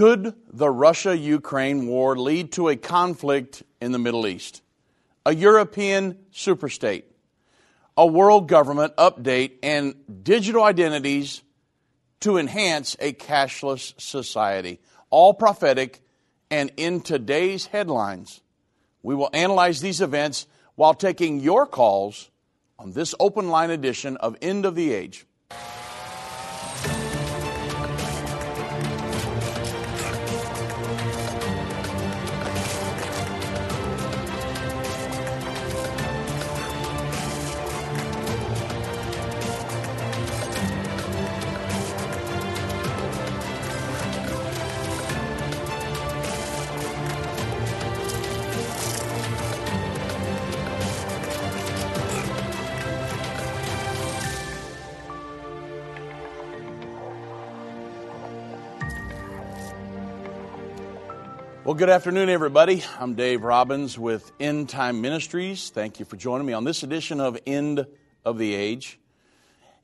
Could the Russia Ukraine war lead to a conflict in the Middle East? A European superstate? A world government update and digital identities to enhance a cashless society? All prophetic and in today's headlines. We will analyze these events while taking your calls on this open line edition of End of the Age. Good afternoon, everybody. I'm Dave Robbins with End Time Ministries. Thank you for joining me on this edition of End of the Age.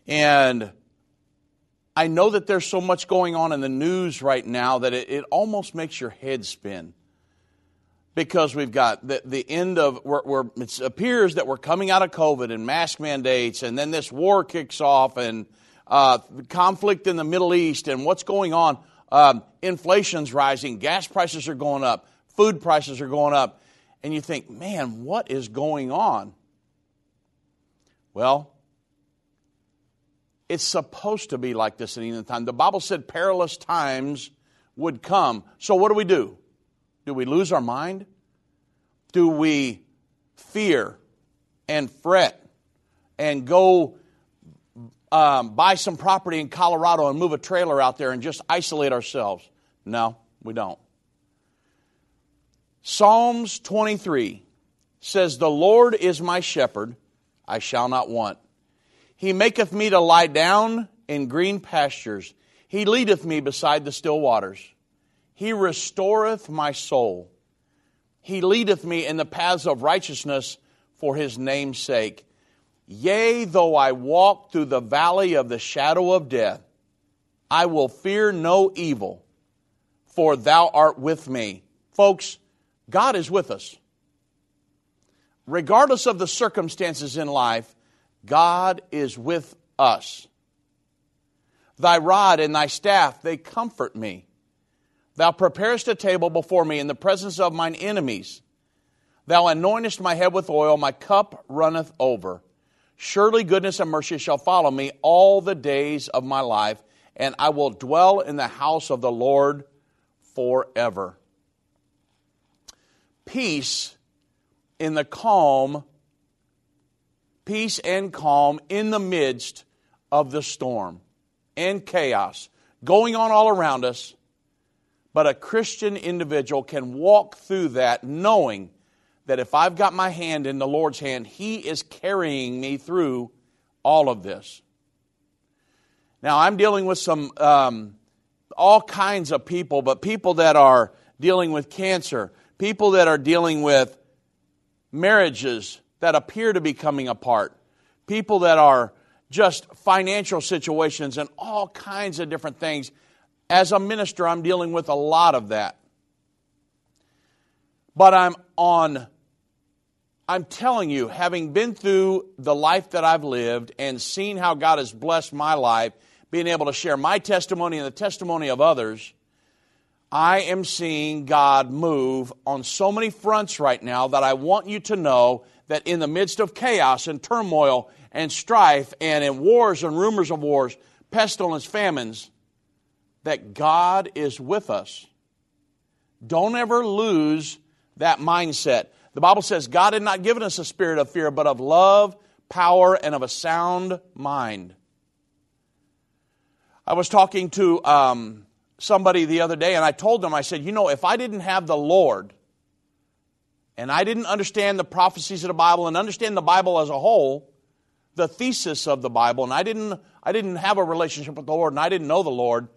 And I know that there's so much going on in the news right now that it, it almost makes your head spin. Because we've got the, the end of, where, where it appears that we're coming out of COVID and mask mandates, and then this war kicks off, and uh, conflict in the Middle East, and what's going on um, inflation's rising, gas prices are going up, food prices are going up, and you think, man, what is going on? Well, it's supposed to be like this at any time. The Bible said perilous times would come. So what do we do? Do we lose our mind? Do we fear and fret and go um, buy some property in Colorado and move a trailer out there and just isolate ourselves. No, we don't. Psalms 23 says, The Lord is my shepherd, I shall not want. He maketh me to lie down in green pastures. He leadeth me beside the still waters. He restoreth my soul. He leadeth me in the paths of righteousness for his name's sake. Yea, though I walk through the valley of the shadow of death, I will fear no evil, for thou art with me. Folks, God is with us. Regardless of the circumstances in life, God is with us. Thy rod and thy staff, they comfort me. Thou preparest a table before me in the presence of mine enemies. Thou anointest my head with oil, my cup runneth over. Surely goodness and mercy shall follow me all the days of my life, and I will dwell in the house of the Lord forever. Peace in the calm, peace and calm in the midst of the storm and chaos going on all around us. But a Christian individual can walk through that knowing that if I've got my hand in the Lord's hand, He is carrying me through all of this. Now, I'm dealing with some, um, all kinds of people, but people that are dealing with cancer, people that are dealing with marriages that appear to be coming apart, people that are just financial situations and all kinds of different things. As a minister, I'm dealing with a lot of that. But I'm on I'm telling you, having been through the life that I've lived and seen how God has blessed my life, being able to share my testimony and the testimony of others, I am seeing God move on so many fronts right now that I want you to know that in the midst of chaos and turmoil and strife and in wars and rumors of wars, pestilence, famines, that God is with us. Don't ever lose that mindset. The Bible says God had not given us a spirit of fear, but of love, power, and of a sound mind. I was talking to um, somebody the other day, and I told them, I said, you know, if I didn't have the Lord, and I didn't understand the prophecies of the Bible and understand the Bible as a whole, the thesis of the Bible, and I didn't, I didn't have a relationship with the Lord, and I didn't know the Lord,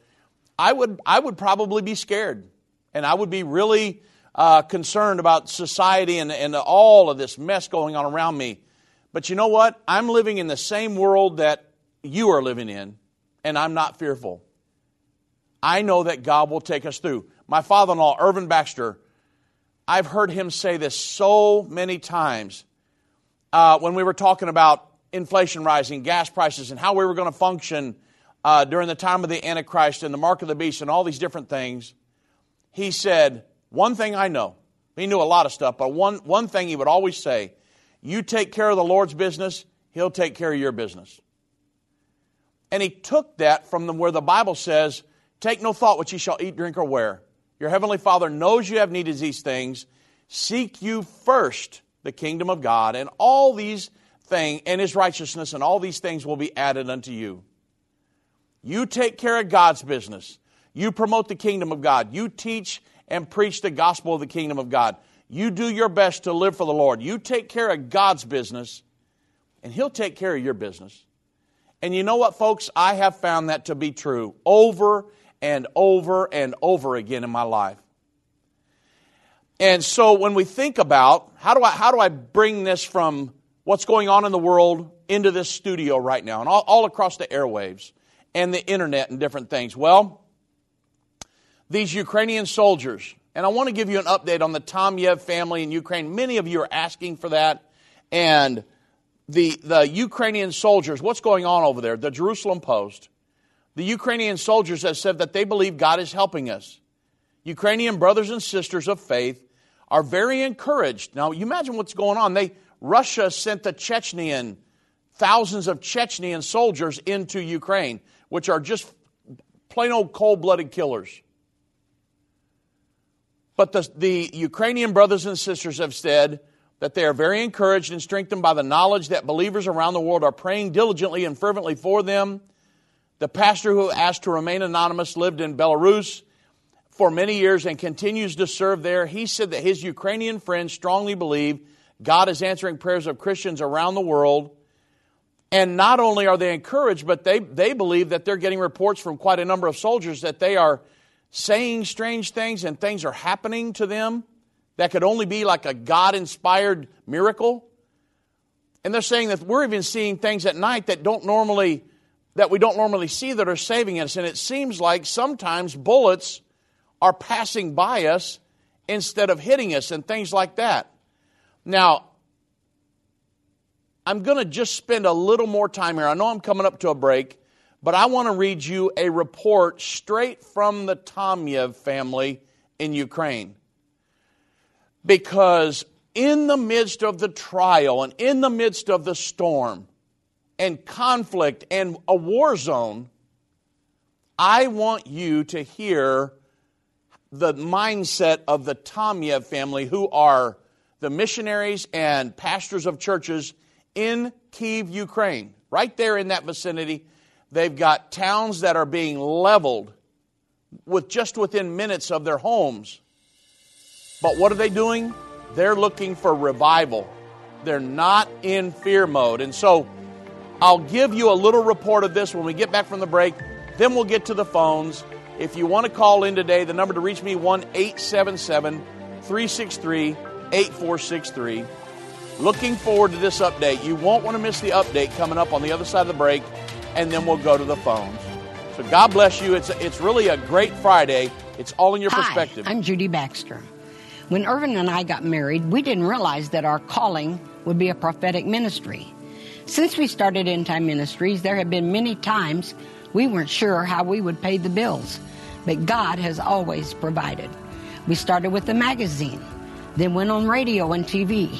I would, I would probably be scared, and I would be really uh, concerned about society and, and all of this mess going on around me. But you know what? I'm living in the same world that you are living in, and I'm not fearful. I know that God will take us through. My father in law, Irvin Baxter, I've heard him say this so many times uh, when we were talking about inflation rising, gas prices, and how we were going to function uh, during the time of the Antichrist and the mark of the beast and all these different things. He said, One thing I know. He knew a lot of stuff, but one, one thing he would always say you take care of the Lord's business, He'll take care of your business. And he took that from the, where the Bible says, Take no thought what ye shall eat, drink, or wear. Your heavenly Father knows you have need of these things. Seek you first the kingdom of God, and all these things, and his righteousness, and all these things will be added unto you. You take care of God's business. You promote the kingdom of God. You teach and preach the gospel of the kingdom of God. You do your best to live for the Lord. You take care of God's business, and He'll take care of your business. And you know what, folks? I have found that to be true over and over and over again in my life. And so when we think about how do I, how do I bring this from what's going on in the world into this studio right now and all, all across the airwaves and the internet and different things? Well, these Ukrainian soldiers, and I want to give you an update on the Tomyev family in Ukraine. Many of you are asking for that. And the, the Ukrainian soldiers, what's going on over there? The Jerusalem Post. The Ukrainian soldiers have said that they believe God is helping us. Ukrainian brothers and sisters of faith are very encouraged. Now, you imagine what's going on. They, Russia sent the Chechenian, thousands of Chechenian soldiers into Ukraine, which are just plain old cold blooded killers. But the, the Ukrainian brothers and sisters have said, that they are very encouraged and strengthened by the knowledge that believers around the world are praying diligently and fervently for them. The pastor who asked to remain anonymous lived in Belarus for many years and continues to serve there. He said that his Ukrainian friends strongly believe God is answering prayers of Christians around the world. And not only are they encouraged, but they, they believe that they're getting reports from quite a number of soldiers that they are saying strange things and things are happening to them that could only be like a God inspired miracle. And they're saying that we're even seeing things at night that don't normally that we don't normally see that are saving us. And it seems like sometimes bullets are passing by us instead of hitting us and things like that. Now, I'm going to just spend a little more time here. I know I'm coming up to a break, but I want to read you a report straight from the Tomyev family in Ukraine because in the midst of the trial and in the midst of the storm and conflict and a war zone, I want you to hear the mindset of the Tomyev family, who are the missionaries and pastors of churches in Kiev, Ukraine. Right there in that vicinity, they've got towns that are being leveled with just within minutes of their homes. But what are they doing? They're looking for revival. They're not in fear mode. And so I'll give you a little report of this when we get back from the break. Then we'll get to the phones. If you want to call in today, the number to reach me 1 877 363 8463. Looking forward to this update. You won't want to miss the update coming up on the other side of the break, and then we'll go to the phones. So God bless you. It's, it's really a great Friday. It's all in your Hi, perspective. I'm Judy Baxter. When Irvin and I got married, we didn't realize that our calling would be a prophetic ministry. Since we started End Time Ministries, there have been many times we weren't sure how we would pay the bills, but God has always provided. We started with the magazine, then went on radio and TV,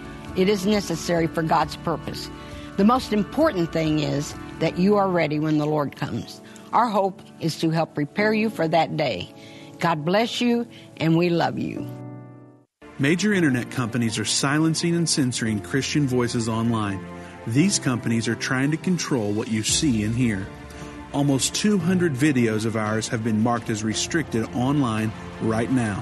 It is necessary for God's purpose. The most important thing is that you are ready when the Lord comes. Our hope is to help prepare you for that day. God bless you, and we love you. Major internet companies are silencing and censoring Christian voices online. These companies are trying to control what you see and hear. Almost 200 videos of ours have been marked as restricted online right now.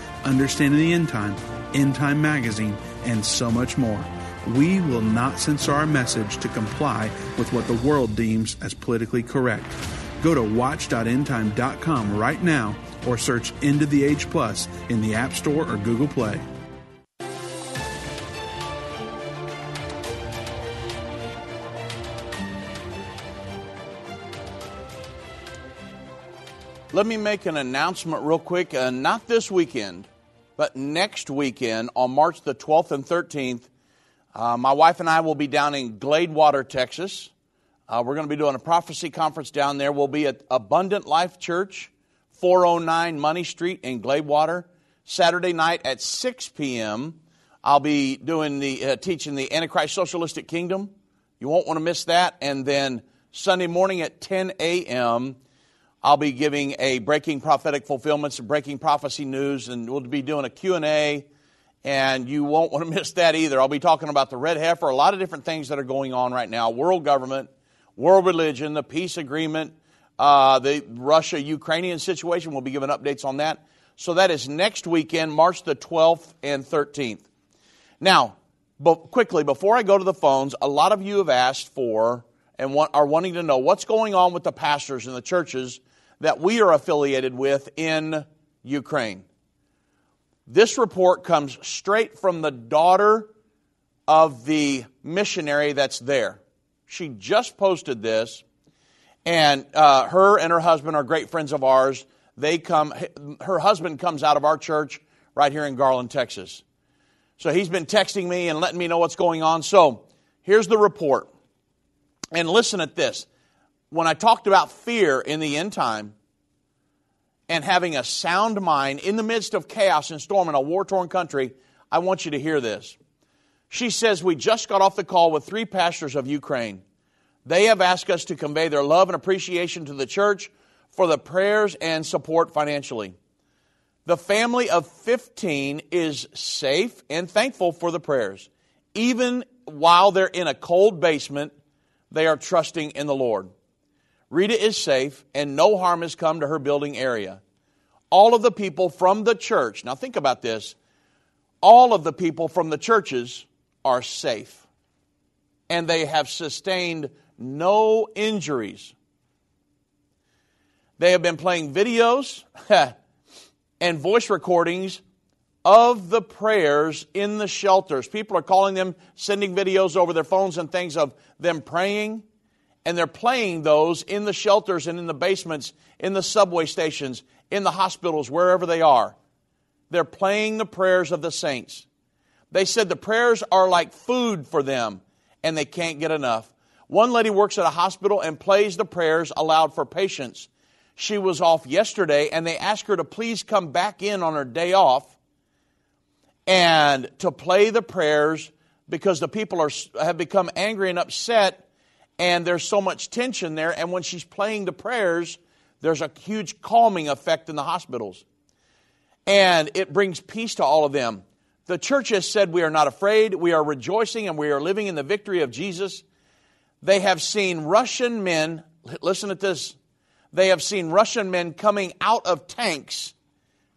Understanding the End Time, End Time Magazine, and so much more. We will not censor our message to comply with what the world deems as politically correct. Go to watch.endtime.com right now or search End of the Age Plus in the App Store or Google Play. Let me make an announcement real quick. Uh, not this weekend, but next weekend on March the 12th and 13th, uh, my wife and I will be down in Gladewater, Texas. Uh, we're going to be doing a prophecy conference down there. We'll be at Abundant Life Church, 409 Money Street in Gladewater. Saturday night at 6 p.m. I'll be doing the uh, teaching the Antichrist Socialistic Kingdom. You won't want to miss that. And then Sunday morning at 10 a.m. I'll be giving a breaking prophetic fulfillments and breaking prophecy news, and we'll be doing a Q&A, and you won't want to miss that either. I'll be talking about the red heifer, a lot of different things that are going on right now, world government, world religion, the peace agreement, uh, the Russia-Ukrainian situation. We'll be giving updates on that. So that is next weekend, March the 12th and 13th. Now, but quickly, before I go to the phones, a lot of you have asked for and want, are wanting to know what's going on with the pastors in the churches that we are affiliated with in Ukraine. This report comes straight from the daughter of the missionary that's there. She just posted this, and uh, her and her husband are great friends of ours. They come, her husband comes out of our church right here in Garland, Texas. So he's been texting me and letting me know what's going on. So here's the report. And listen at this when I talked about fear in the end time and having a sound mind in the midst of chaos and storm in a war torn country, I want you to hear this. She says, We just got off the call with three pastors of Ukraine. They have asked us to convey their love and appreciation to the church for the prayers and support financially. The family of 15 is safe and thankful for the prayers. Even while they're in a cold basement, they are trusting in the Lord. Rita is safe, and no harm has come to her building area. All of the people from the church, now think about this, all of the people from the churches are safe, and they have sustained no injuries. They have been playing videos and voice recordings of the prayers in the shelters. People are calling them, sending videos over their phones and things of them praying and they're playing those in the shelters and in the basements, in the subway stations, in the hospitals, wherever they are. They're playing the prayers of the saints. They said the prayers are like food for them, and they can't get enough. One lady works at a hospital and plays the prayers aloud for patients. She was off yesterday, and they asked her to please come back in on her day off and to play the prayers because the people are, have become angry and upset and there's so much tension there. And when she's playing the prayers, there's a huge calming effect in the hospitals. And it brings peace to all of them. The church has said, We are not afraid, we are rejoicing, and we are living in the victory of Jesus. They have seen Russian men, listen to this, they have seen Russian men coming out of tanks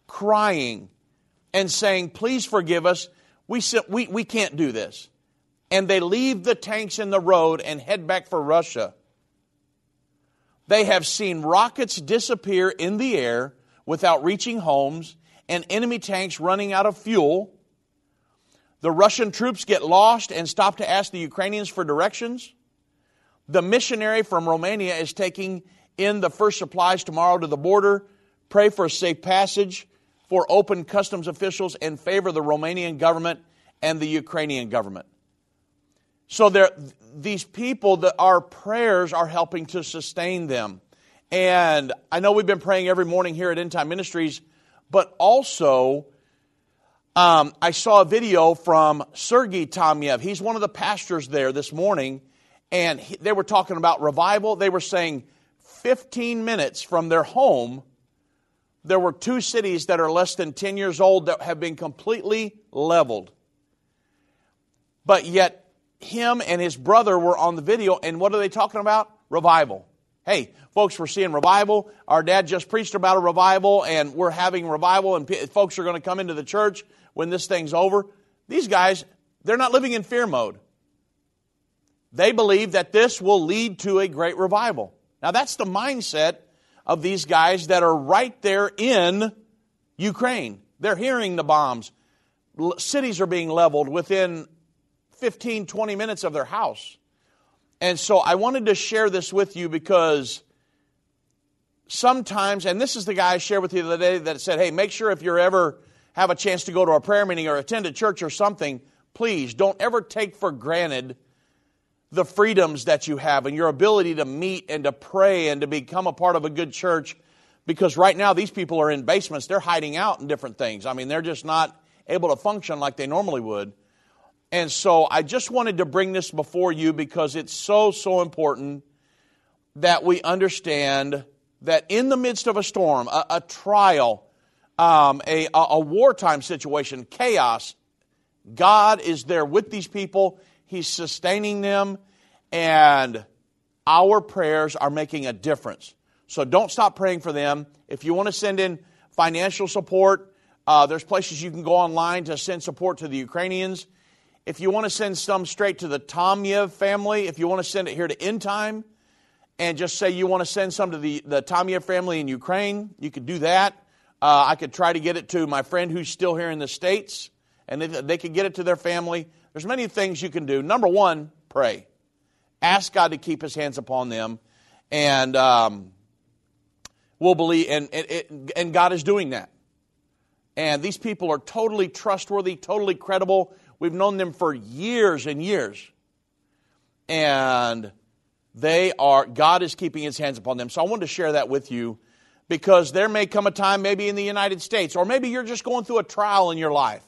crying and saying, Please forgive us. We, we, we can't do this and they leave the tanks in the road and head back for Russia. They have seen rockets disappear in the air without reaching homes and enemy tanks running out of fuel. The Russian troops get lost and stop to ask the Ukrainians for directions. The missionary from Romania is taking in the first supplies tomorrow to the border. Pray for a safe passage for open customs officials and favor the Romanian government and the Ukrainian government. So there, these people, that our prayers are helping to sustain them. And I know we've been praying every morning here at End Time Ministries, but also um, I saw a video from Sergei Tamiev. He's one of the pastors there this morning, and he, they were talking about revival. They were saying 15 minutes from their home, there were two cities that are less than 10 years old that have been completely leveled. But yet, him and his brother were on the video, and what are they talking about? Revival. Hey, folks, we're seeing revival. Our dad just preached about a revival, and we're having revival, and folks are going to come into the church when this thing's over. These guys, they're not living in fear mode. They believe that this will lead to a great revival. Now, that's the mindset of these guys that are right there in Ukraine. They're hearing the bombs. Cities are being leveled within 15, 20 minutes of their house. And so I wanted to share this with you because sometimes, and this is the guy I shared with you the other day that said, hey, make sure if you're ever have a chance to go to a prayer meeting or attend a church or something, please don't ever take for granted the freedoms that you have and your ability to meet and to pray and to become a part of a good church. Because right now these people are in basements. They're hiding out in different things. I mean they're just not able to function like they normally would and so i just wanted to bring this before you because it's so so important that we understand that in the midst of a storm a, a trial um, a, a wartime situation, chaos, God is there with these people. He's sustaining them, and our prayers are making a difference. So don't stop praying for them. If you want to send in financial support, uh, there's places you can go online to send support to the Ukrainians. If you want to send some straight to the Tamiev family, if you want to send it here to End Time, and just say you want to send some to the, the Tamiev family in Ukraine, you could do that. Uh, I could try to get it to my friend who's still here in the States, and they, they could get it to their family. There's many things you can do. Number one, pray. Ask God to keep his hands upon them, and um, we'll believe, and, and, and God is doing that. And these people are totally trustworthy, totally credible. We've known them for years and years. And they are, God is keeping his hands upon them. So I wanted to share that with you because there may come a time, maybe in the United States, or maybe you're just going through a trial in your life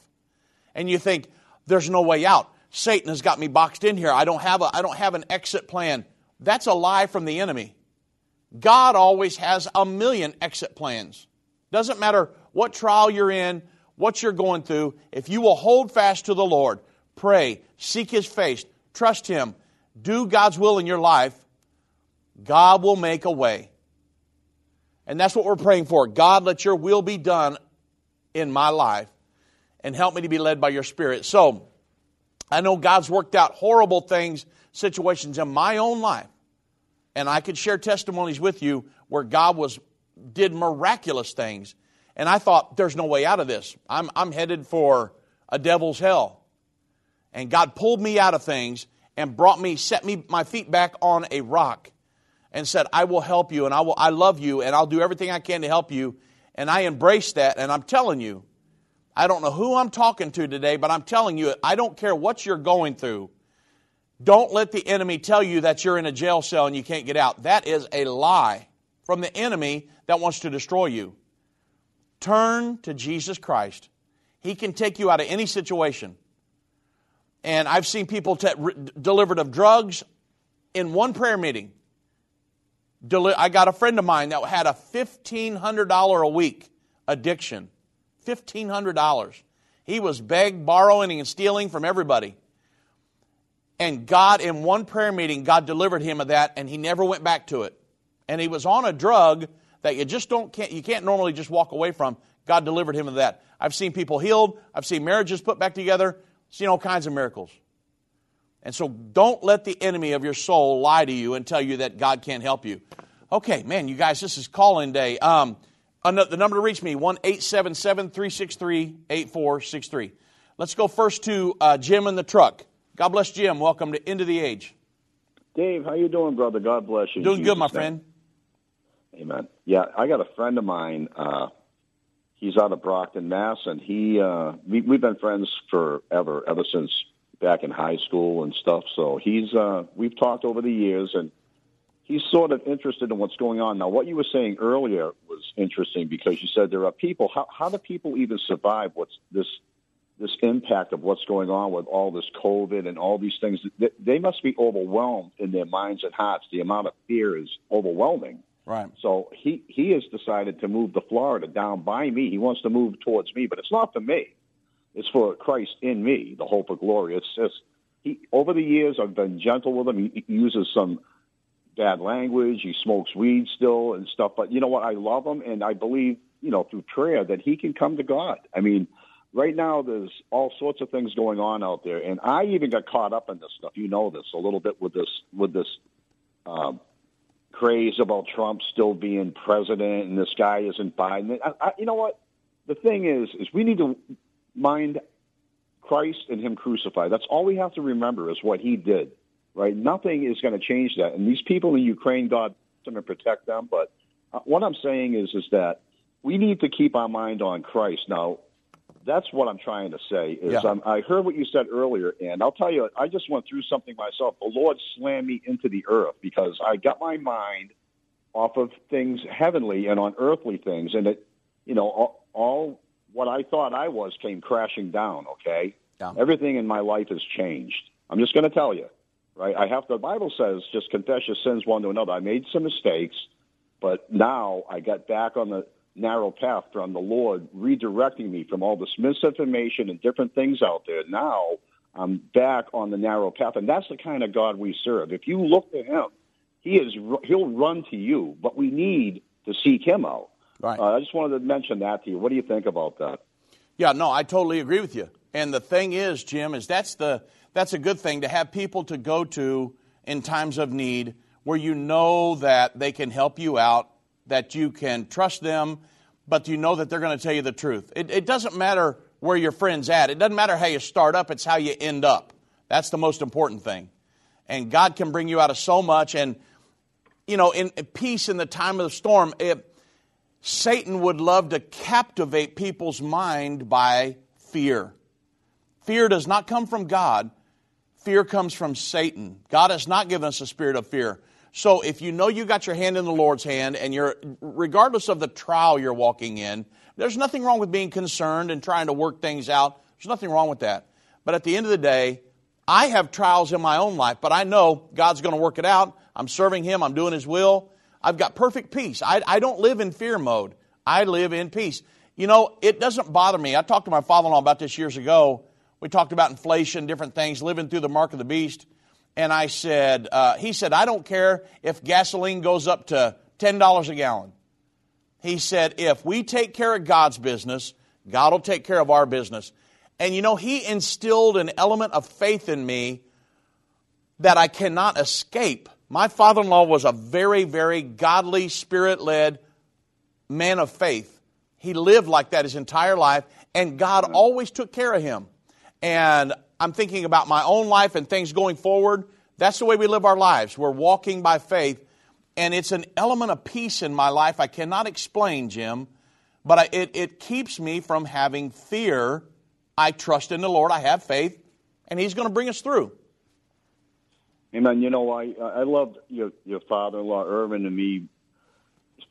and you think, there's no way out. Satan has got me boxed in here. I don't have, a, I don't have an exit plan. That's a lie from the enemy. God always has a million exit plans. Doesn't matter what trial you're in, what you're going through, if you will hold fast to the Lord, pray, seek His face, trust Him, do God's will in your life, God will make a way. And that's what we're praying for. God, let your will be done in my life and help me to be led by your spirit. So, I know God's worked out horrible things, situations in my own life. And I could share testimonies with you where God was did miraculous things. And I thought, there's no way out of this. I'm, I'm headed for a devil's hell. And God pulled me out of things and brought me, set me my feet back on a rock and said, I will help you and I, will, I love you and I'll do everything I can to help you. And I embrace that. And I'm telling you, I don't know who I'm talking to today, but I'm telling you, I don't care what you're going through. Don't let the enemy tell you that you're in a jail cell and you can't get out. That is a lie from the enemy that wants to destroy you. Turn to Jesus Christ. He can take you out of any situation. And I've seen people re- delivered of drugs in one prayer meeting. I got a friend of mine that had a $1,500 a week addiction. $1,500. He was begged, borrowing, and stealing from everybody. And God, in one prayer meeting, God delivered him of that, and he never went back to it. And he was on a drug that you just don't can't you can't normally just walk away from. God delivered him of that. I've seen people healed. I've seen marriages put back together. Seen all kinds of miracles. And so don't let the enemy of your soul lie to you and tell you that God can't help you. Okay, man, you guys, this is calling day. Um, the number to reach me, 1 877 363 8463. Let's go first to uh, Jim in the truck. God bless Jim. Welcome to End of the Age. Dave, how you doing, brother? God bless you. Doing good, my friend. Amen. Yeah, I got a friend of mine. Uh, he's out of Brockton, Mass, and he uh, we, we've been friends forever, ever since back in high school and stuff. So he's uh, we've talked over the years, and he's sort of interested in what's going on. Now, what you were saying earlier was interesting because you said there are people. How, how do people even survive what's this this impact of what's going on with all this COVID and all these things? They must be overwhelmed in their minds and hearts. The amount of fear is overwhelming. Right. So he he has decided to move to Florida down by me. He wants to move towards me, but it's not for me. It's for Christ in me, the hope of glory. It's just he. Over the years, I've been gentle with him. He, he uses some bad language. He smokes weed still and stuff. But you know what? I love him, and I believe you know through prayer that he can come to God. I mean, right now there's all sorts of things going on out there, and I even got caught up in this stuff. You know this a little bit with this with this. Um, craze about Trump still being president and this guy isn't Biden. I, I, you know what? The thing is, is we need to mind Christ and Him crucified. That's all we have to remember is what He did, right? Nothing is going to change that. And these people in Ukraine, God, going to protect them. But uh, what I'm saying is, is that we need to keep our mind on Christ. Now, that's what I'm trying to say. Is yeah. um, I heard what you said earlier, and I'll tell you, I just went through something myself. The Lord slammed me into the earth because I got my mind off of things heavenly and on earthly things, and it, you know, all, all what I thought I was came crashing down. Okay, yeah. everything in my life has changed. I'm just going to tell you, right? I have to. The Bible says, just confess your sins one to another. I made some mistakes, but now I got back on the narrow path from the Lord redirecting me from all this misinformation and different things out there. Now I'm back on the narrow path, and that's the kind of God we serve. If you look to Him, He is He'll run to you, but we need to seek Him out. Right. Uh, I just wanted to mention that to you. What do you think about that? Yeah, no, I totally agree with you. And the thing is, Jim, is that's the that's a good thing to have people to go to in times of need where you know that they can help you out that you can trust them, but you know that they're going to tell you the truth. It, it doesn't matter where your friend's at. It doesn't matter how you start up, it's how you end up. That's the most important thing. And God can bring you out of so much. And, you know, in, peace in the time of the storm, it, Satan would love to captivate people's mind by fear. Fear does not come from God, fear comes from Satan. God has not given us a spirit of fear, so if you know you got your hand in the Lord's hand and you're, regardless of the trial you're walking in, there's nothing wrong with being concerned and trying to work things out. There's nothing wrong with that. But at the end of the day, I have trials in my own life, but I know God's going to work it out. I'm serving Him, I'm doing His will. I've got perfect peace. I, I don't live in fear mode, I live in peace. You know, it doesn't bother me. I talked to my father in law about this years ago. We talked about inflation, different things, living through the mark of the beast and I said, uh, he said, I don't care if gasoline goes up to $10 a gallon. He said, if we take care of God's business, God will take care of our business. And you know, he instilled an element of faith in me that I cannot escape. My father in law was a very, very godly, spirit led man of faith. He lived like that his entire life, and God always took care of him. And I'm thinking about my own life and things going forward. That's the way we live our lives. We're walking by faith, and it's an element of peace in my life I cannot explain, Jim, but I, it, it keeps me from having fear. I trust in the Lord, I have faith, and He's going to bring us through. Amen. You know, I I loved your your father-in-law Irvin and me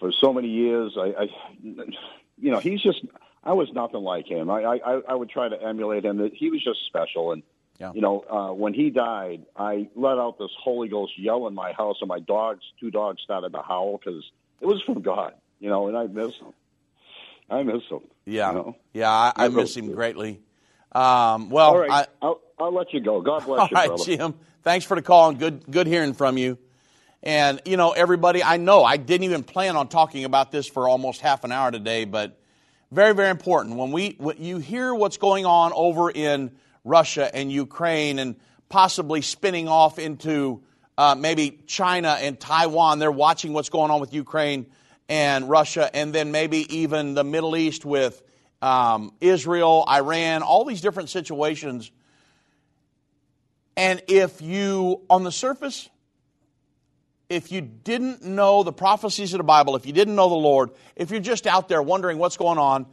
for so many years. I, I you know, he's just I was nothing like him. I, I, I would try to emulate him. He was just special. And, yeah. you know, uh, when he died, I let out this Holy Ghost yell in my house, and my dogs, two dogs, started to howl because it was from God, you know, and I miss him. I miss him. Yeah. You know? Yeah, I, I miss him greatly. Um, well, all right. I, will I'll let you go. God bless all you, right, brother. Jim. Thanks for the call and good, good hearing from you. And, you know, everybody, I know I didn't even plan on talking about this for almost half an hour today, but very, very important. When, we, when you hear what's going on over in Russia and Ukraine and possibly spinning off into uh, maybe China and Taiwan, they're watching what's going on with Ukraine and Russia, and then maybe even the Middle East with um, Israel, Iran, all these different situations. And if you, on the surface, if you didn't know the prophecies of the Bible, if you didn't know the Lord, if you're just out there wondering what's going on,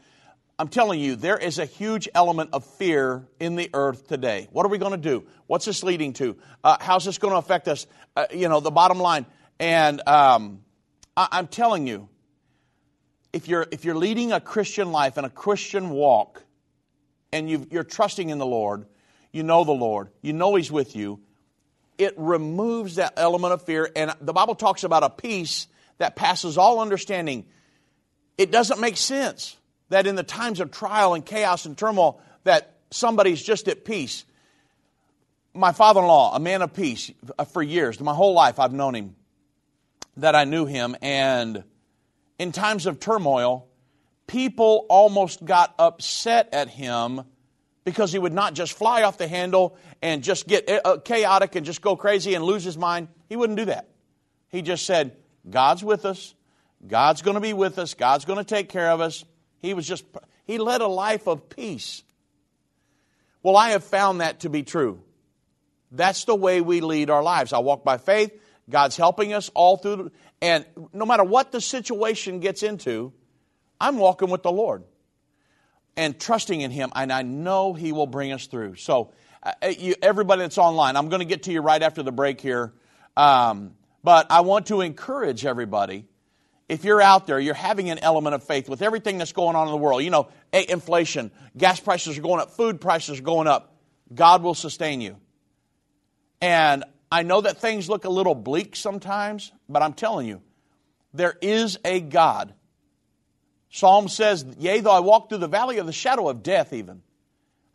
I'm telling you, there is a huge element of fear in the earth today. What are we going to do? What's this leading to? Uh, how's this going to affect us? Uh, you know, the bottom line. And um, I, I'm telling you, if you're, if you're leading a Christian life and a Christian walk, and you you're trusting in the Lord, you know the Lord, you know He's with you, it removes that element of fear. And the Bible talks about a peace that passes all understanding. It doesn't make sense that in the times of trial and chaos and turmoil that somebody's just at peace. My father-in-law, a man of peace uh, for years, my whole life I've known him, that I knew him, and in times of turmoil, people almost got upset at him because he would not just fly off the handle and just get uh, chaotic and just go crazy and lose his mind. He wouldn't do that. He just said, God's with us. God's going to be with us. God's going to take care of us. He was just, he led a life of peace. Well, I have found that to be true. That's the way we lead our lives. I walk by faith. God's helping us all through. And no matter what the situation gets into, I'm walking with the Lord and trusting in Him, and I know He will bring us through. So, uh, uh, you, everybody that's online, I'm going to get to you right after the break here. Um, but I want to encourage everybody. If you're out there, you're having an element of faith with everything that's going on in the world. You know, inflation, gas prices are going up, food prices are going up. God will sustain you. And I know that things look a little bleak sometimes, but I'm telling you, there is a God Psalm says, Yea, though I walk through the valley of the shadow of death, even,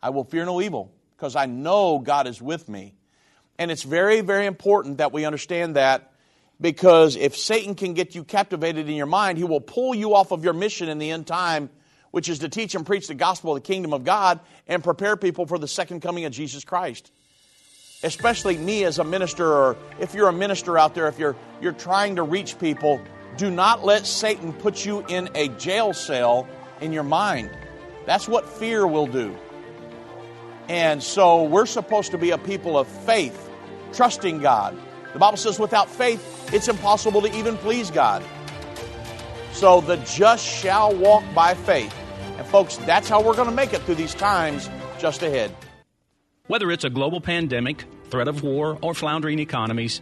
I will fear no evil, because I know God is with me. And it's very, very important that we understand that because if Satan can get you captivated in your mind, he will pull you off of your mission in the end time, which is to teach and preach the gospel of the kingdom of God and prepare people for the second coming of Jesus Christ. Especially me as a minister, or if you're a minister out there, if you're, you're trying to reach people, do not let Satan put you in a jail cell in your mind. That's what fear will do. And so we're supposed to be a people of faith, trusting God. The Bible says without faith, it's impossible to even please God. So the just shall walk by faith. And folks, that's how we're going to make it through these times just ahead. Whether it's a global pandemic, threat of war, or floundering economies,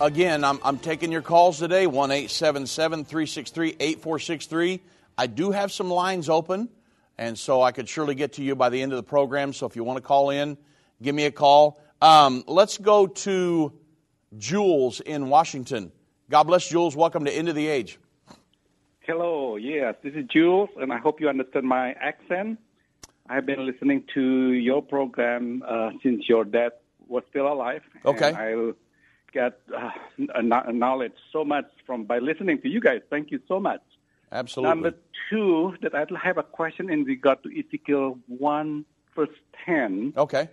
Again, I'm, I'm taking your calls today, 1 877 363 8463. I do have some lines open, and so I could surely get to you by the end of the program. So if you want to call in, give me a call. Um, let's go to Jules in Washington. God bless Jules. Welcome to End of the Age. Hello, yes, this is Jules, and I hope you understand my accent. I've been listening to your program uh, since your dad was still alive. Okay. I get uh, knowledge so much from by listening to you guys. Thank you so much. Absolutely. Number two, that I have a question in regard to Ezekiel one verse ten. Okay.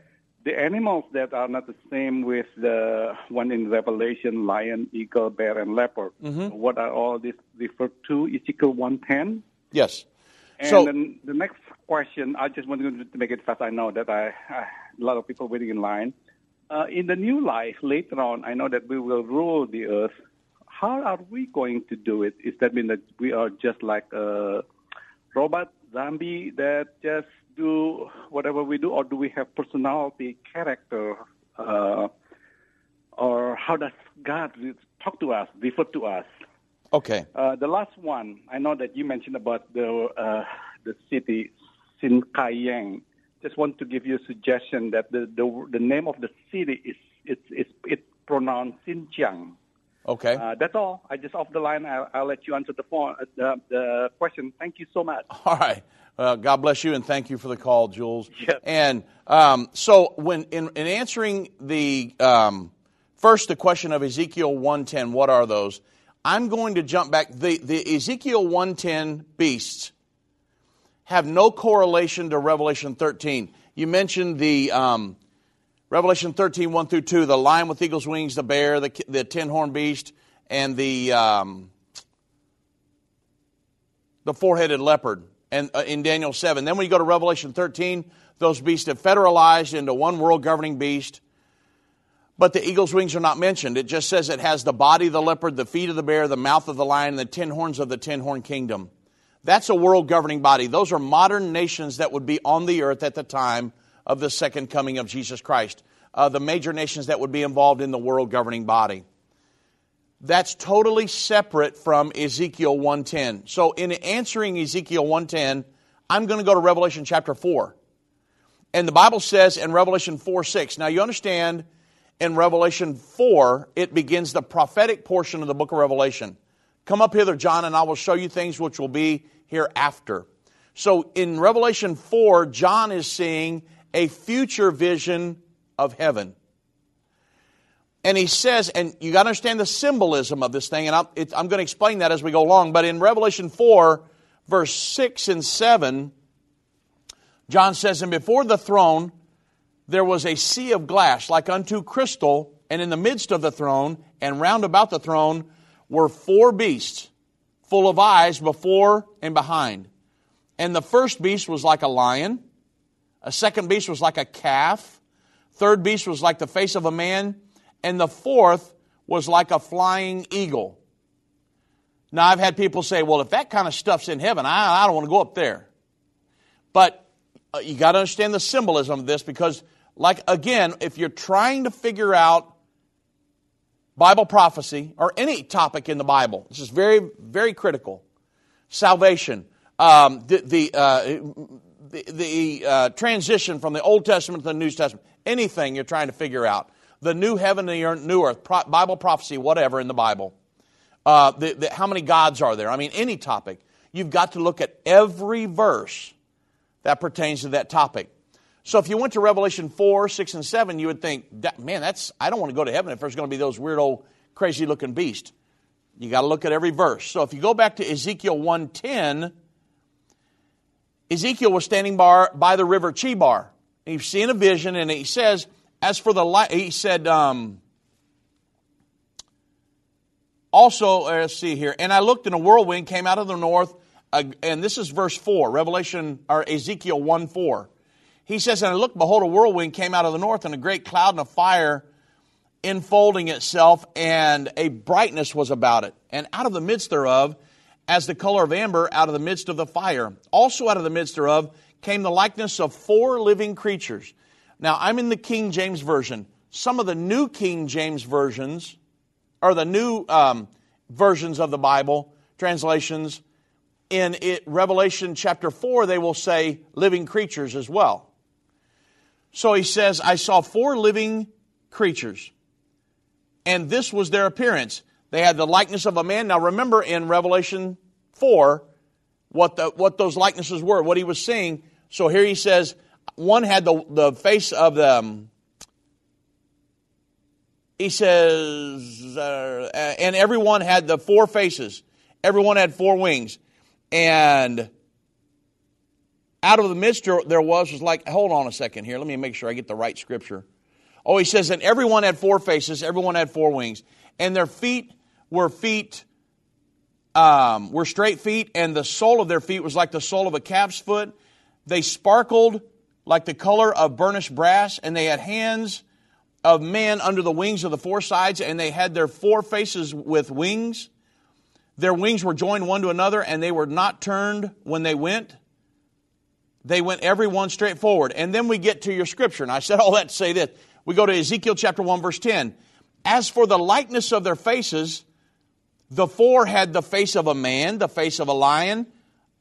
the animals that are not the same with the one in Revelation, lion, eagle, bear, and leopard. Mm-hmm. What are all these referred to? Ezekiel 110? Yes. And So- then the next question, I just want to make it fast. I know that I, I a lot of people waiting in line. Uh, in the new life, later on, I know that we will rule the earth. How are we going to do it? Is that mean that we are just like a robot zombie that just do whatever we do, or do we have personality, character, uh, or how does God talk to us, refer to us? Okay. Uh, the last one, I know that you mentioned about the uh, the city Sinkayang. Just want to give you a suggestion that the the, the name of the city is it's it's it's pronounced Xinjiang. Okay. Uh, that's all. I just off the line. I'll, I'll let you answer the phone uh, the, the question. Thank you so much. All right. Uh, God bless you and thank you for the call, Jules. Yes. And um, so, when in, in answering the um, first the question of Ezekiel 110, what are those? I'm going to jump back. The, the Ezekiel 110 beasts have no correlation to Revelation 13. You mentioned the um, Revelation 13, 1 through 2, the lion with eagle's wings, the bear, the, the ten horned beast, and the, um, the four headed leopard and, uh, in Daniel 7. Then when you go to Revelation 13, those beasts have federalized into one world governing beast. But the eagle's wings are not mentioned. It just says it has the body of the leopard, the feet of the bear, the mouth of the lion, and the ten horns of the ten horn kingdom. That's a world governing body. Those are modern nations that would be on the earth at the time of the second coming of Jesus Christ. Uh, the major nations that would be involved in the world governing body. That's totally separate from Ezekiel 110. So in answering Ezekiel 110, I'm going to go to Revelation chapter 4. And the Bible says in Revelation 4 6. Now you understand in Revelation 4, it begins the prophetic portion of the book of Revelation. Come up hither, John, and I will show you things which will be hereafter. So in Revelation 4, John is seeing a future vision of heaven. And he says, and you got to understand the symbolism of this thing, and I'm, it, I'm going to explain that as we go along. But in Revelation 4, verse 6 and 7, John says, And before the throne there was a sea of glass like unto crystal, and in the midst of the throne and round about the throne were four beasts, full of eyes before and behind. And the first beast was like a lion, a second beast was like a calf, third beast was like the face of a man, and the fourth was like a flying eagle. Now, I've had people say, well, if that kind of stuff's in heaven, I, I don't want to go up there. But uh, you got to understand the symbolism of this because, like, again, if you're trying to figure out Bible prophecy or any topic in the Bible, this is very, very critical. Salvation, um, the, the, uh, the, the uh, transition from the Old Testament to the New Testament, anything you're trying to figure out, the new heaven and the new earth, pro- Bible prophecy, whatever in the Bible. Uh, the, the, how many gods are there? I mean, any topic. You've got to look at every verse that pertains to that topic. So if you went to Revelation 4, 6, and 7, you would think, man, that's I don't want to go to heaven if there's going to be those weird old crazy looking beasts. You got to look at every verse. So if you go back to Ezekiel 110, Ezekiel was standing by, the river Chebar. He's seeing a vision, and he says, as for the light, he said, um, also, uh, let's see here. And I looked, and a whirlwind came out of the north. Uh, and this is verse 4, Revelation, or Ezekiel 1 4. He says, And I looked, behold, a whirlwind came out of the north, and a great cloud and a fire enfolding itself, and a brightness was about it. And out of the midst thereof, as the color of amber, out of the midst of the fire. Also out of the midst thereof came the likeness of four living creatures. Now, I'm in the King James Version. Some of the new King James versions, or the new um, versions of the Bible, translations, in it, Revelation chapter 4, they will say living creatures as well. So he says, I saw four living creatures, and this was their appearance. They had the likeness of a man. Now remember in Revelation 4 what, the, what those likenesses were, what he was seeing. So here he says, one had the, the face of the, um, he says, uh, and everyone had the four faces. Everyone had four wings. And out of the midst there was was like, hold on a second here. Let me make sure I get the right scripture. Oh, he says, and everyone had four faces, everyone had four wings, and their feet were feet, um, were straight feet, and the sole of their feet was like the sole of a calf's foot. They sparkled like the color of burnished brass, and they had hands of men under the wings of the four sides, and they had their four faces with wings. Their wings were joined one to another, and they were not turned when they went. They went every one straight forward. And then we get to your scripture. And I said all that to say this. We go to Ezekiel chapter 1, verse 10. As for the likeness of their faces, the four had the face of a man, the face of a lion,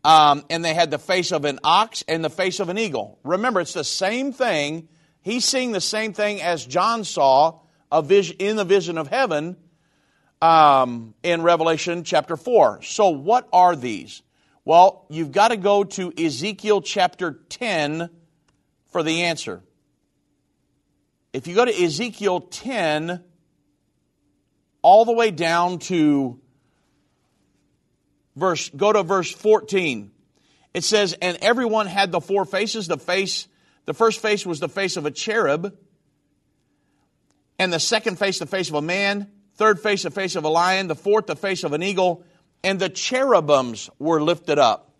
um, and they had the face of an ox and the face of an eagle. Remember, it's the same thing. He's seeing the same thing as John saw a vision, in the vision of heaven um, in Revelation chapter 4. So, what are these? Well, you've got to go to Ezekiel chapter 10 for the answer. If you go to Ezekiel 10, all the way down to verse, go to verse 14. It says, And everyone had the four faces. The face, the first face was the face of a cherub, and the second face, the face of a man, third face, the face of a lion, the fourth, the face of an eagle and the cherubims were lifted up.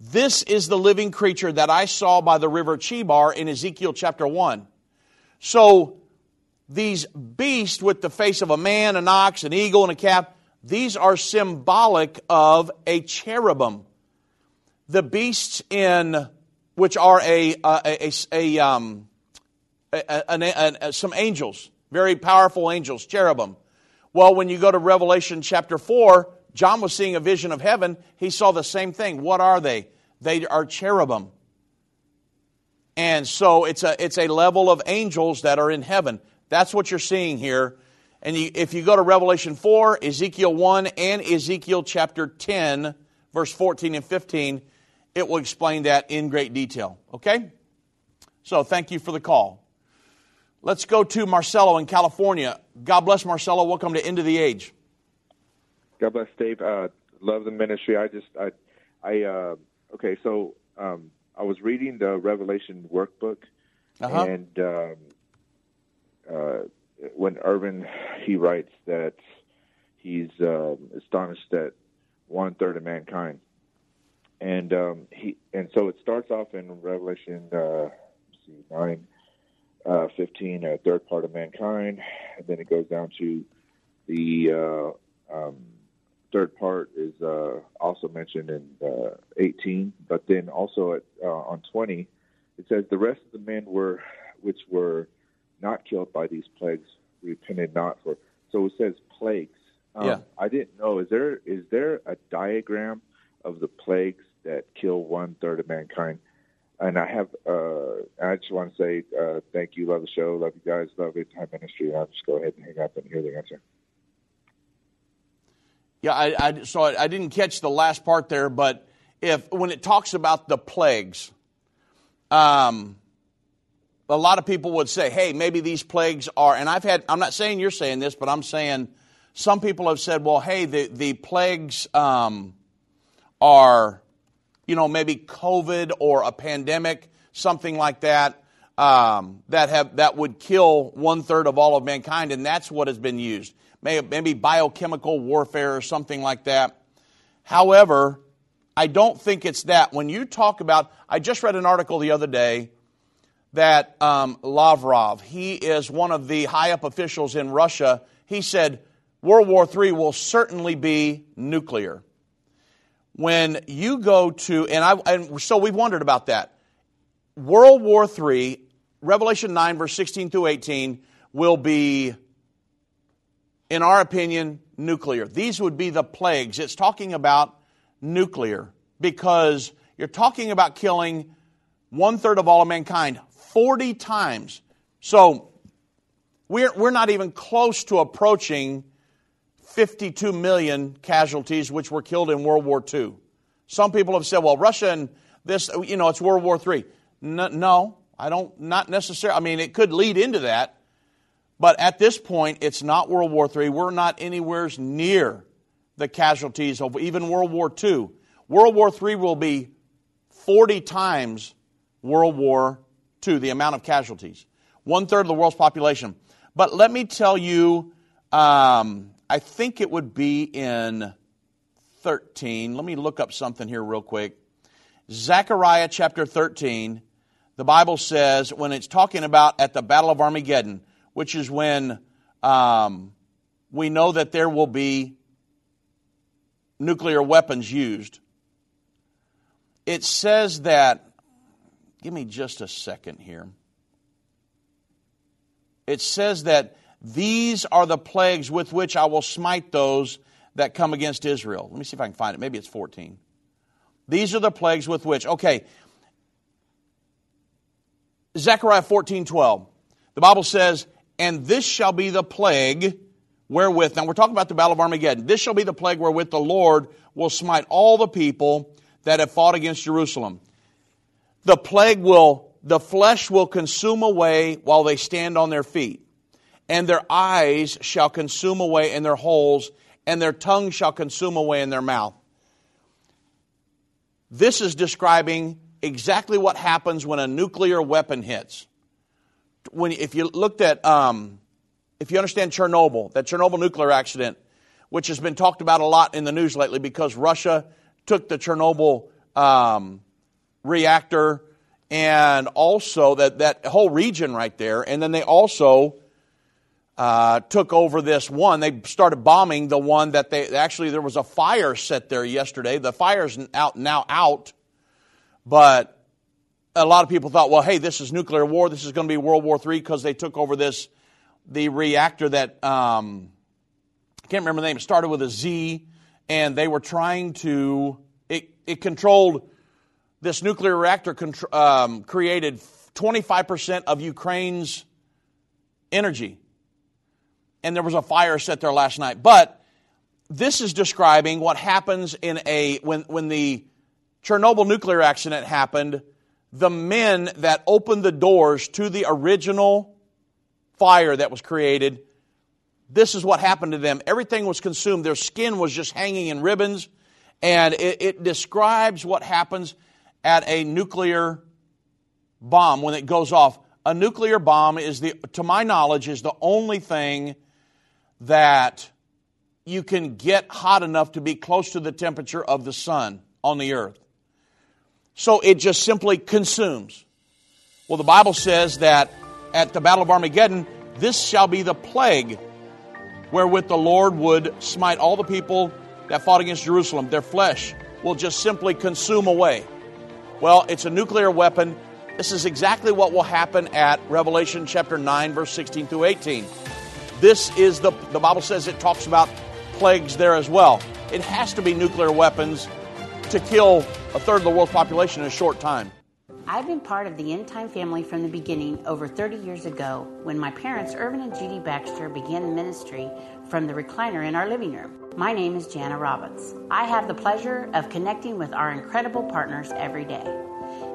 This is the living creature that I saw by the river Chebar in Ezekiel chapter 1. So, these beasts with the face of a man, an ox, an eagle, and a calf, these are symbolic of a cherubim. The beasts in which are a, a, a, a um, some angels, very powerful angels, cherubim. Well, when you go to Revelation chapter 4, John was seeing a vision of heaven. He saw the same thing. What are they? They are cherubim. And so it's a, it's a level of angels that are in heaven. That's what you're seeing here. And you, if you go to Revelation 4, Ezekiel 1, and Ezekiel chapter 10, verse 14 and 15, it will explain that in great detail. Okay? So thank you for the call. Let's go to Marcelo in California. God bless Marcelo. Welcome to End of the Age. God bless Dave. Uh, love the ministry. I just, I, I, uh, okay. So um, I was reading the Revelation workbook, uh-huh. and um, uh, when Irvin he writes that he's um, astonished that one third of mankind, and um, he, and so it starts off in Revelation, uh, see nine. Uh, 15, a third part of mankind, and then it goes down to the uh, um, third part is uh, also mentioned in uh, 18, but then also at, uh, on 20, it says the rest of the men were, which were not killed by these plagues, repented not for. So it says plagues. Um, yeah. I didn't know. Is there is there a diagram of the plagues that kill one third of mankind? And I have. Uh, I just want to say uh, thank you. Love the show. Love you guys. Love Time Ministry. I'll just go ahead and hang up and hear the answer. Yeah, I, I, so I didn't catch the last part there, but if when it talks about the plagues, um, a lot of people would say, hey, maybe these plagues are, and I've had, I'm not saying you're saying this, but I'm saying some people have said, well, hey, the, the plagues um, are, you know, maybe COVID or a pandemic, something like that, um, that, have, that would kill one third of all of mankind, and that's what has been used maybe biochemical warfare or something like that. However, I don't think it's that. When you talk about, I just read an article the other day that um, Lavrov, he is one of the high up officials in Russia, he said World War III will certainly be nuclear. When you go to, and, I, and so we've wondered about that. World War III, Revelation 9, verse 16 through 18, will be in our opinion, nuclear. These would be the plagues. It's talking about nuclear because you're talking about killing one third of all of mankind 40 times. So we're, we're not even close to approaching 52 million casualties which were killed in World War II. Some people have said, well, Russia and this, you know, it's World War III. No, I don't, not necessarily. I mean, it could lead into that, but at this point, it's not World War III. We're not anywhere near the casualties of even World War II. World War III will be 40 times World War II, the amount of casualties. One third of the world's population. But let me tell you, um, I think it would be in 13. Let me look up something here real quick. Zechariah chapter 13, the Bible says, when it's talking about at the Battle of Armageddon, which is when um, we know that there will be nuclear weapons used. It says that, give me just a second here. It says that these are the plagues with which I will smite those that come against Israel. Let me see if I can find it. Maybe it's 14. These are the plagues with which, okay. Zechariah 14, 12. The Bible says, And this shall be the plague wherewith, now we're talking about the battle of Armageddon. This shall be the plague wherewith the Lord will smite all the people that have fought against Jerusalem. The plague will, the flesh will consume away while they stand on their feet, and their eyes shall consume away in their holes, and their tongue shall consume away in their mouth. This is describing exactly what happens when a nuclear weapon hits. When, if you looked at um, if you understand Chernobyl, that Chernobyl nuclear accident, which has been talked about a lot in the news lately because Russia took the Chernobyl um, reactor and also that, that whole region right there, and then they also uh, took over this one. They started bombing the one that they actually there was a fire set there yesterday. The fire's out now out, but a lot of people thought, well, hey, this is nuclear war. This is going to be World War III because they took over this the reactor that um, I can't remember the name. It started with a Z, and they were trying to. It, it controlled this nuclear reactor. Contr- um, created 25% of Ukraine's energy, and there was a fire set there last night. But this is describing what happens in a when when the Chernobyl nuclear accident happened. The men that opened the doors to the original fire that was created. This is what happened to them. Everything was consumed. Their skin was just hanging in ribbons. And it, it describes what happens at a nuclear bomb when it goes off. A nuclear bomb is the, to my knowledge, is the only thing that you can get hot enough to be close to the temperature of the sun on the earth. So it just simply consumes. Well, the Bible says that at the Battle of Armageddon, this shall be the plague wherewith the Lord would smite all the people that fought against Jerusalem. Their flesh will just simply consume away. Well, it's a nuclear weapon. This is exactly what will happen at Revelation chapter 9, verse 16 through 18. This is the, the Bible says it talks about plagues there as well. It has to be nuclear weapons to kill a third of the world's population in a short time. I've been part of the End Time family from the beginning over 30 years ago when my parents, Irvin and Judy Baxter, began ministry from the recliner in our living room. My name is Jana Roberts. I have the pleasure of connecting with our incredible partners every day.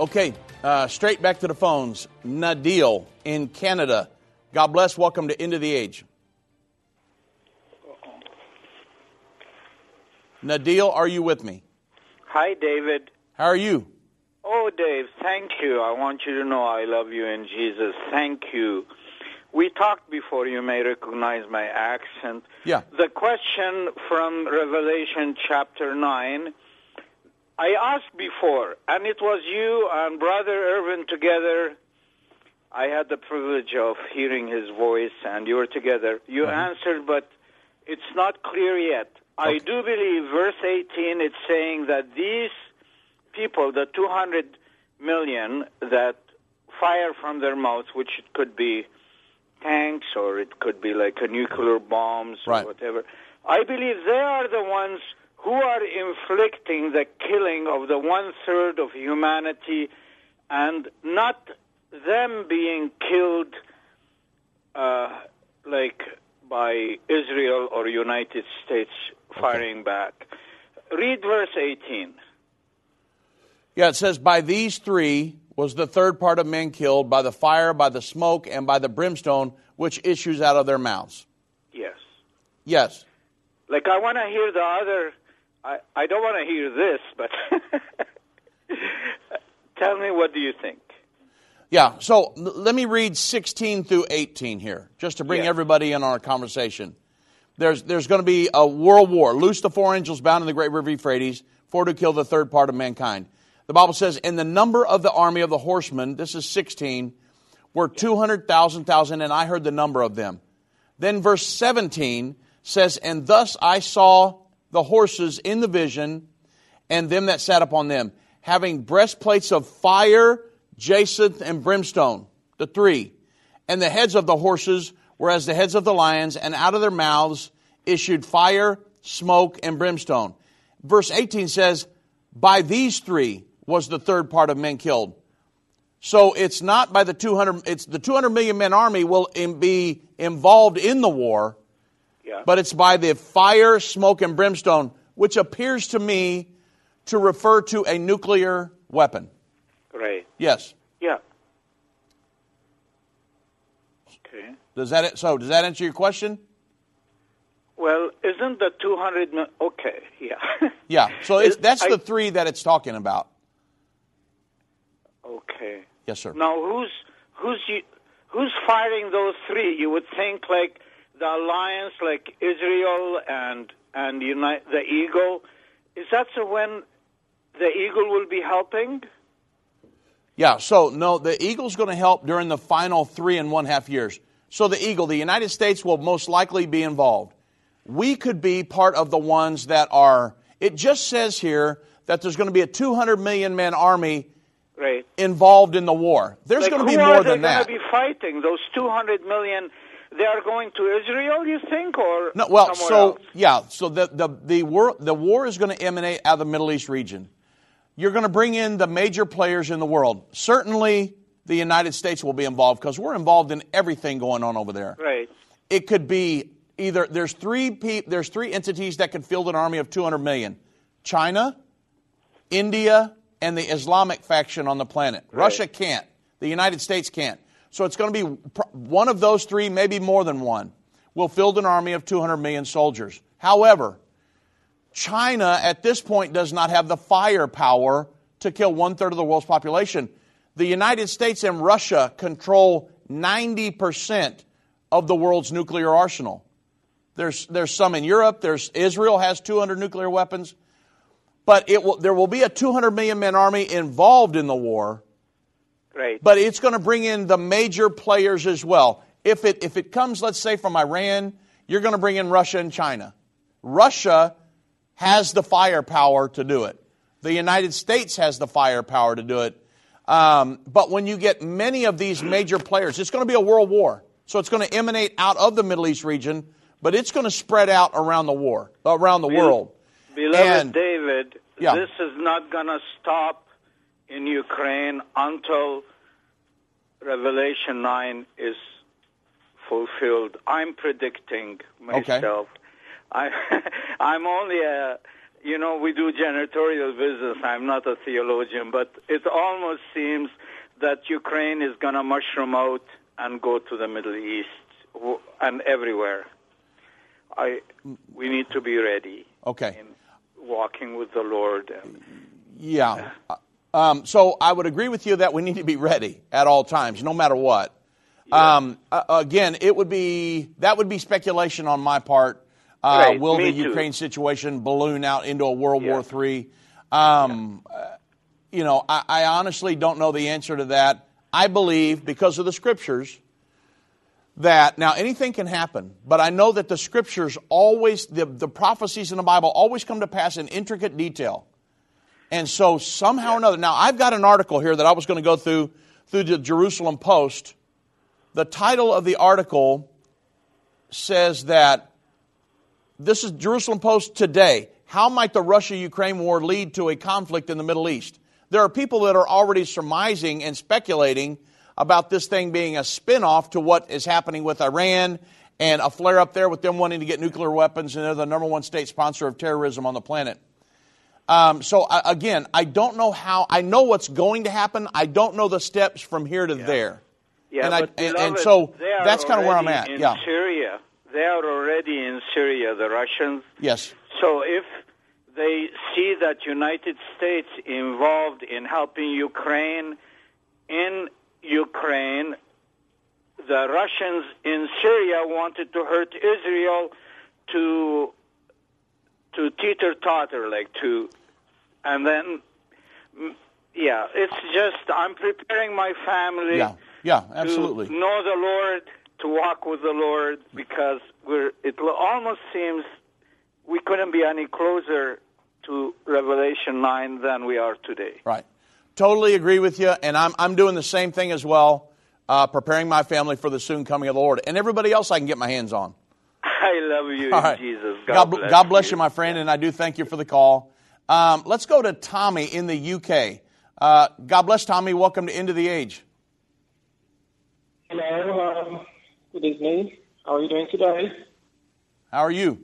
Okay, uh, straight back to the phones. Nadil in Canada. God bless. Welcome to End of the Age. Nadil, are you with me? Hi, David. How are you? Oh, Dave, thank you. I want you to know I love you in Jesus. Thank you. We talked before, you may recognize my accent. Yeah. The question from Revelation chapter 9 I asked before, and it was you and Brother Irvin together I had the privilege of hearing his voice, and you were together. You Mm-hmm. answered, but it's not clear yet. I do believe verse 18 it's saying that these people, the 200 million that fire from their mouths, which it could be tanks or it could be like a nuclear bombs or whatever. I believe they are the ones who are inflicting the killing of the one third of humanity and not them being killed uh, like by Israel or United States firing back. Read verse 18. Yeah, it says, By these three was the third part of men killed by the fire, by the smoke, and by the brimstone which issues out of their mouths. Yes. Yes. Like I want to hear the other. I I don't want to hear this, but tell me what do you think? Yeah, so let me read 16 through 18 here, just to bring Yeah. everybody in on our conversation. There's, there's going to be a world war. Loose the four angels bound in the great river Euphrates, for to kill the third part of mankind. The Bible says, In the number of the army of the horsemen, this is 16, were 200,000, thousand, and I heard the number of them. Then verse 17 says, And thus I saw the horses in the vision, and them that sat upon them, having breastplates of fire, jacinth, and brimstone, the three. And the heads of the horses were as the heads of the lions, and out of their mouths issued fire, smoke, and brimstone. Verse 18 says, By these three was the third part of men killed. So it's not by the 200, it's the 200 million men army will be involved in the war, Yeah. but it's by the fire, smoke, and brimstone, which appears to me to refer to a nuclear weapon. Right. Yes. Yeah. Okay. Does that so? Does that answer your question? Well, isn't the 200 okay, yeah. Yeah. So it's, that's I- the three that it's talking about. okay. Yes, sir. Now, who's who's you, who's firing those three? You would think like the alliance, like Israel and and unite the eagle. Is that so? When the eagle will be helping? Yeah, so no, the Eagle's going to help during the final three and one half years. So the Eagle, the United States will most likely be involved. We could be part of the ones that are, it just says here that there's going to be a 200 million man army Right. involved in the war. There's Like, going to be more than that. who are they going to be fighting? Those 200 million. They are going to Israel, you think, or No, well, somewhere so else? yeah, so the the the war the war is going to emanate out of the Middle East region. You're going to bring in the major players in the world. Certainly, the United States will be involved because we're involved in everything going on over there. Right. It could be either there's three pe- there's three entities that could field an army of 200 million: China, India, and the Islamic faction on the planet. Russia can't. The United States can't. So it's going to be one of those three, maybe more than one, will field an army of 200 million soldiers. However, China at this point does not have the firepower to kill one third of the world's population. The United States and Russia control 90% of the world's nuclear arsenal. There's, there's some in Europe. There's, Israel has 200 nuclear weapons. But it will, there will be a 200 million man army involved in the war, Right. but it's going to bring in the major players as well. If it, if it comes, let's say, from Iran, you're going to bring in Russia and China. Russia has the firepower to do it. The United States has the firepower to do it. Um, but when you get many of these major players, it's going to be a world war. So it's going to emanate out of the Middle East region, but it's going to spread out around the war, around the Bel- world. Beloved And- David, Yeah. this is not going to stop in Ukraine until Revelation 9 is fulfilled. I'm predicting myself. I, I'm only a, you know, we do janitorial business. I'm not a theologian, but it almost seems that Ukraine is going to mushroom out and go to the Middle East and everywhere. I, we need to be ready Okay. walking with the Lord. And, Yeah. Um, so I would agree with you that we need to be ready at all times, no matter what. Um, uh, again, it would be that would be speculation on my part. Uh, Right, will the too. Ukraine situation balloon out into a World Yeah. War III? Um, uh, you know, I, I honestly don't know the answer to that. I believe, because of the scriptures, that now anything can happen, but I know that the scriptures always, the, the prophecies in the Bible always come to pass in intricate detail. And so somehow or another, now I've got an article here that I was going to go through through the Jerusalem Post. The title of the article says that this is Jerusalem Post today. How might the Russia Ukraine war lead to a conflict in the Middle East? There are people that are already surmising and speculating about this thing being a spin-off to what is happening with Iran and a flare up there with them wanting to get nuclear weapons, and they're the number one state sponsor of terrorism on the planet. Um, so uh, again, I don't know how. I know what's going to happen. I don't know the steps from here to yeah. there. Yeah, and, I, and, beloved, and, so that's kind of where I'm at. In yeah. Syria, they are already in Syria. The Russians. Yes. So if they see that United States involved in helping Ukraine in Ukraine, the Russians in Syria wanted to hurt Israel to to teeter totter, like to, and then, yeah, it's just I'm preparing my family. Yeah, yeah, absolutely. To know the Lord, to walk with the Lord, because we're. It almost seems we couldn't be any closer to Revelation nine than we are today. Right. Totally agree with you, and I'm, I'm doing the same thing as well, uh, preparing my family for the soon coming of the Lord, and everybody else I can get my hands on. I love you, right. Jesus. God, God, bless, God bless you. you, my friend, and I do thank you for the call. Um, let's go to Tommy in the UK. Uh, God bless Tommy. Welcome to End of the Age. Hello. Um, good evening. How are you doing today? How are you?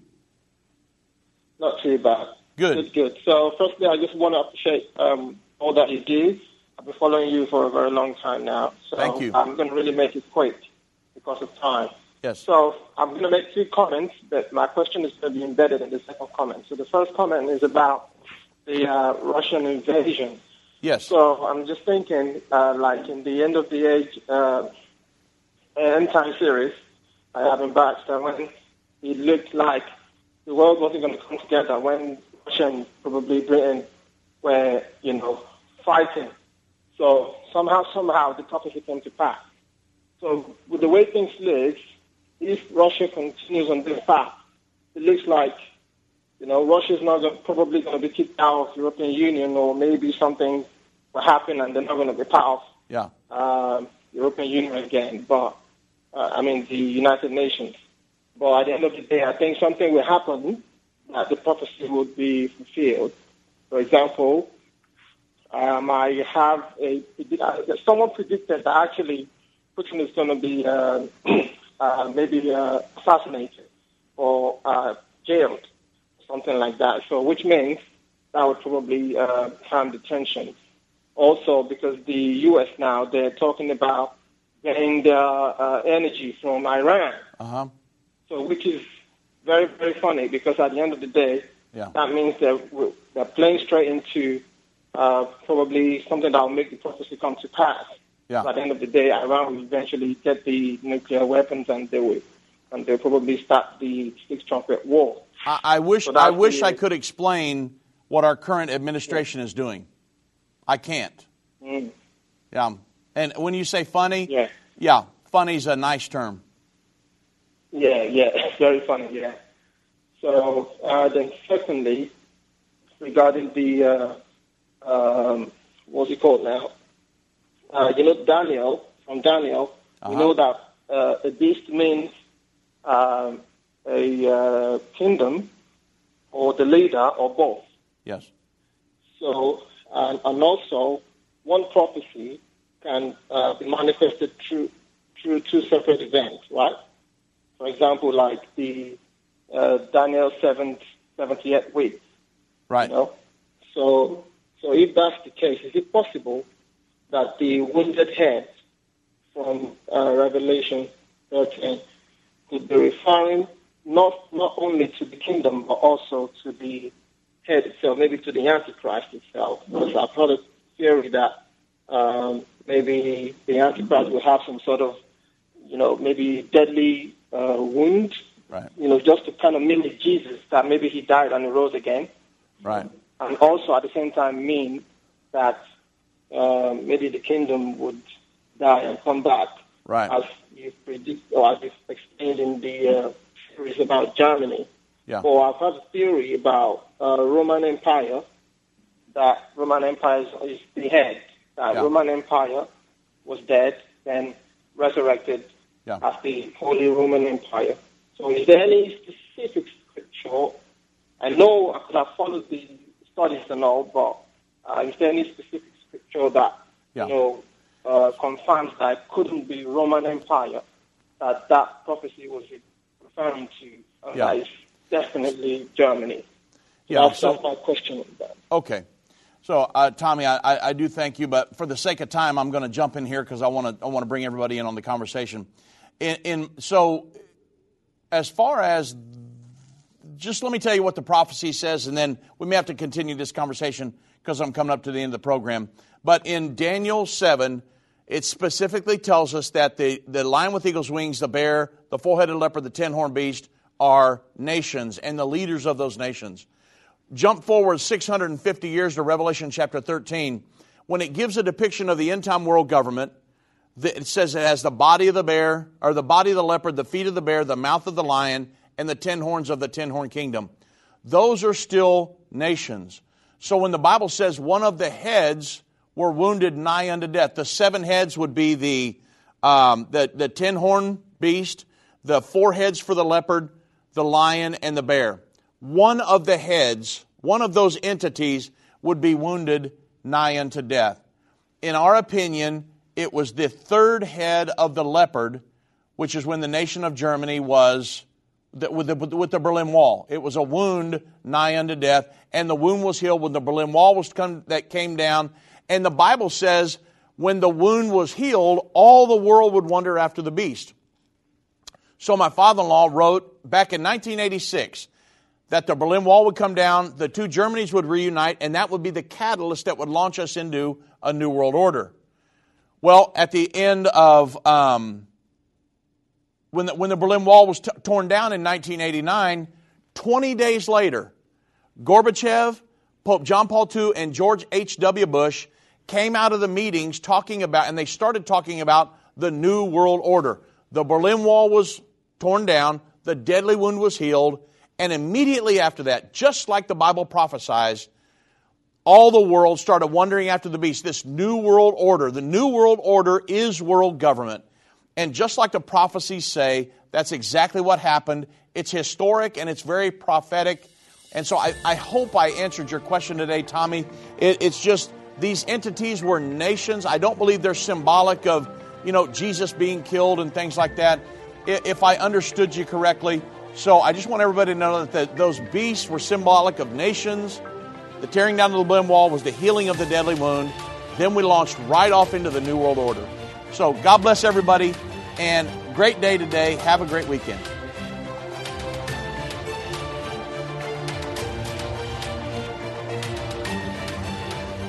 Not too bad. Good. Good, good. So, firstly, I just want to appreciate um, all that you do. I've been following you for a very long time now. So Thank you. I'm going to really make it quick because of time. Yes. So I'm going to make two comments, but my question is going to be embedded in the second comment. So the first comment is about the uh, Russian invasion. Yes. So I'm just thinking, uh, like in the end of the age uh, end time series, Irvin Baxter when it looked like the world wasn't going to come together when Russia and probably Britain were, you know, fighting. So somehow, somehow, the prophecy came to pass. So with the way things look, if Russia continues on this path, it looks like, you know, Russia is not gonna, probably going to be kicked out of the European Union, or maybe something will happen and they're not going to be part of Yeah. um, European Union again. But uh, I mean, the United Nations. But at the end of the day, I think something will happen that the prophecy would be fulfilled. For example, um, I have a uh, someone predicted that actually Putin is going to be uh, uh, maybe uh, assassinated or uh, jailed, something like that. So, which means that would probably uh, calm the tensions. Also, because the U.S. now they're talking about getting their uh, energy from Iran. Uh huh. So, which is very, very funny because at the end of the day, Yeah. that means that we're- they're playing straight into uh, probably something that will make the prophecy come to pass. Yeah. So at the end of the day, Iran will eventually get the nuclear weapons and they will, and they'll probably start the six trumpet war. I, I wish I wish I could explain what our current administration is doing. I can't. Mm. Yeah. And when you say funny, Yeah. yeah, funny's a nice term. Yeah, yeah, it's very funny, yeah. So uh, then secondly, regarding the, uh, um, what's it called now? Uh, you know, Daniel, from Daniel, we Uh-huh. know that uh, a beast means um, a uh, kingdom or the leader or both. Yes. So, and, and also, one prophecy can uh, be manifested through through two separate events, right? For example, like the uh, Daniel 7th, 78th week. Right. You know? So, so if that's the case, is it possible that the wounded head from uh, Revelation 13 could be referring not not only to the kingdom but also to the head itself, maybe to the Antichrist itself? Because I've heard a theory that um, maybe the Antichrist will have some sort of, you know, maybe deadly uh, wound, Right. you know, just to kind of mimic Jesus, that maybe he died and he rose again Right. and also at the same time mean that um, maybe the kingdom would die and come back. Right. As you predict, or as you explained in the uh, series about Germany. Yeah. So I've had a theory about uh, Roman Empire, that Roman Empire is, is the head, that Yeah. Roman Empire was dead, then resurrected Yeah. as the Holy Roman Empire. So is there any specific scripture? I know I could have followed the studies and all, but uh, is there any specific scripture that Yeah. you know uh, confirms that it couldn't be Roman Empire, that that prophecy was referring to, and Yeah. it's definitely Germany? Yeah, that's, so- my question on that. Okay. So, uh, Tommy, I, I, do thank you, but for the sake of time, I'm going to jump in here because I want to I want to bring everybody in on the conversation. In, in so, as far as just let me tell you what the prophecy says, and then we may have to continue this conversation because I'm coming up to the end of the program. But in Daniel 7, it specifically tells us that the, the lion with eagle's wings, the bear, the four headed leopard, the ten horned beast are nations and the leaders of those nations. Jump forward 650 years to Revelation chapter 13, when it gives a depiction of the end time world government. It says it has the body of the bear, or the body of the leopard, the feet of the bear, the mouth of the lion, and the ten horns of the ten horn kingdom. Those are still nations. So when the Bible says one of the heads were wounded nigh unto death, the seven heads would be the, um, the, the ten horn beast, the four heads for the leopard, the lion, and the bear. One of the heads, one of those entities, would be wounded nigh unto death. In our opinion, it was the third head of the leopard, which is when the nation of Germany was with, the, with the Berlin Wall. It was a wound nigh unto death, and the wound was healed when the Berlin Wall was come, that came down. And the Bible says when the wound was healed, all the world would wonder after the beast. So my father-in-law wrote back in 1986 that the Berlin Wall would come down, the two Germanys would reunite, and that would be the catalyst that would launch us into a new world order. Well, at the end of um, when the, when the Berlin Wall was t- torn down in 1989, 20 days later, Gorbachev, Pope John Paul II, and George H.W. Bush came out of the meetings talking about, and they started talking about the New World Order. The Berlin Wall was torn down, the deadly wound was healed, and immediately after that, just like the Bible prophesies, all the world started wondering after the beast, this New World Order. The New World Order is world government. And just like the prophecies say, that's exactly what happened. It's historic and it's very prophetic. And so I, I hope I answered your question today, Tommy. It, it's just these entities were nations. I don't believe they're symbolic of, you know, Jesus being killed and things like that, if I understood you correctly. So I just want everybody to know that those beasts were symbolic of nations. The tearing down of the Berlin Wall was the healing of the deadly wound. Then we launched right off into the New World Order. So God bless everybody and great day today. Have a great weekend.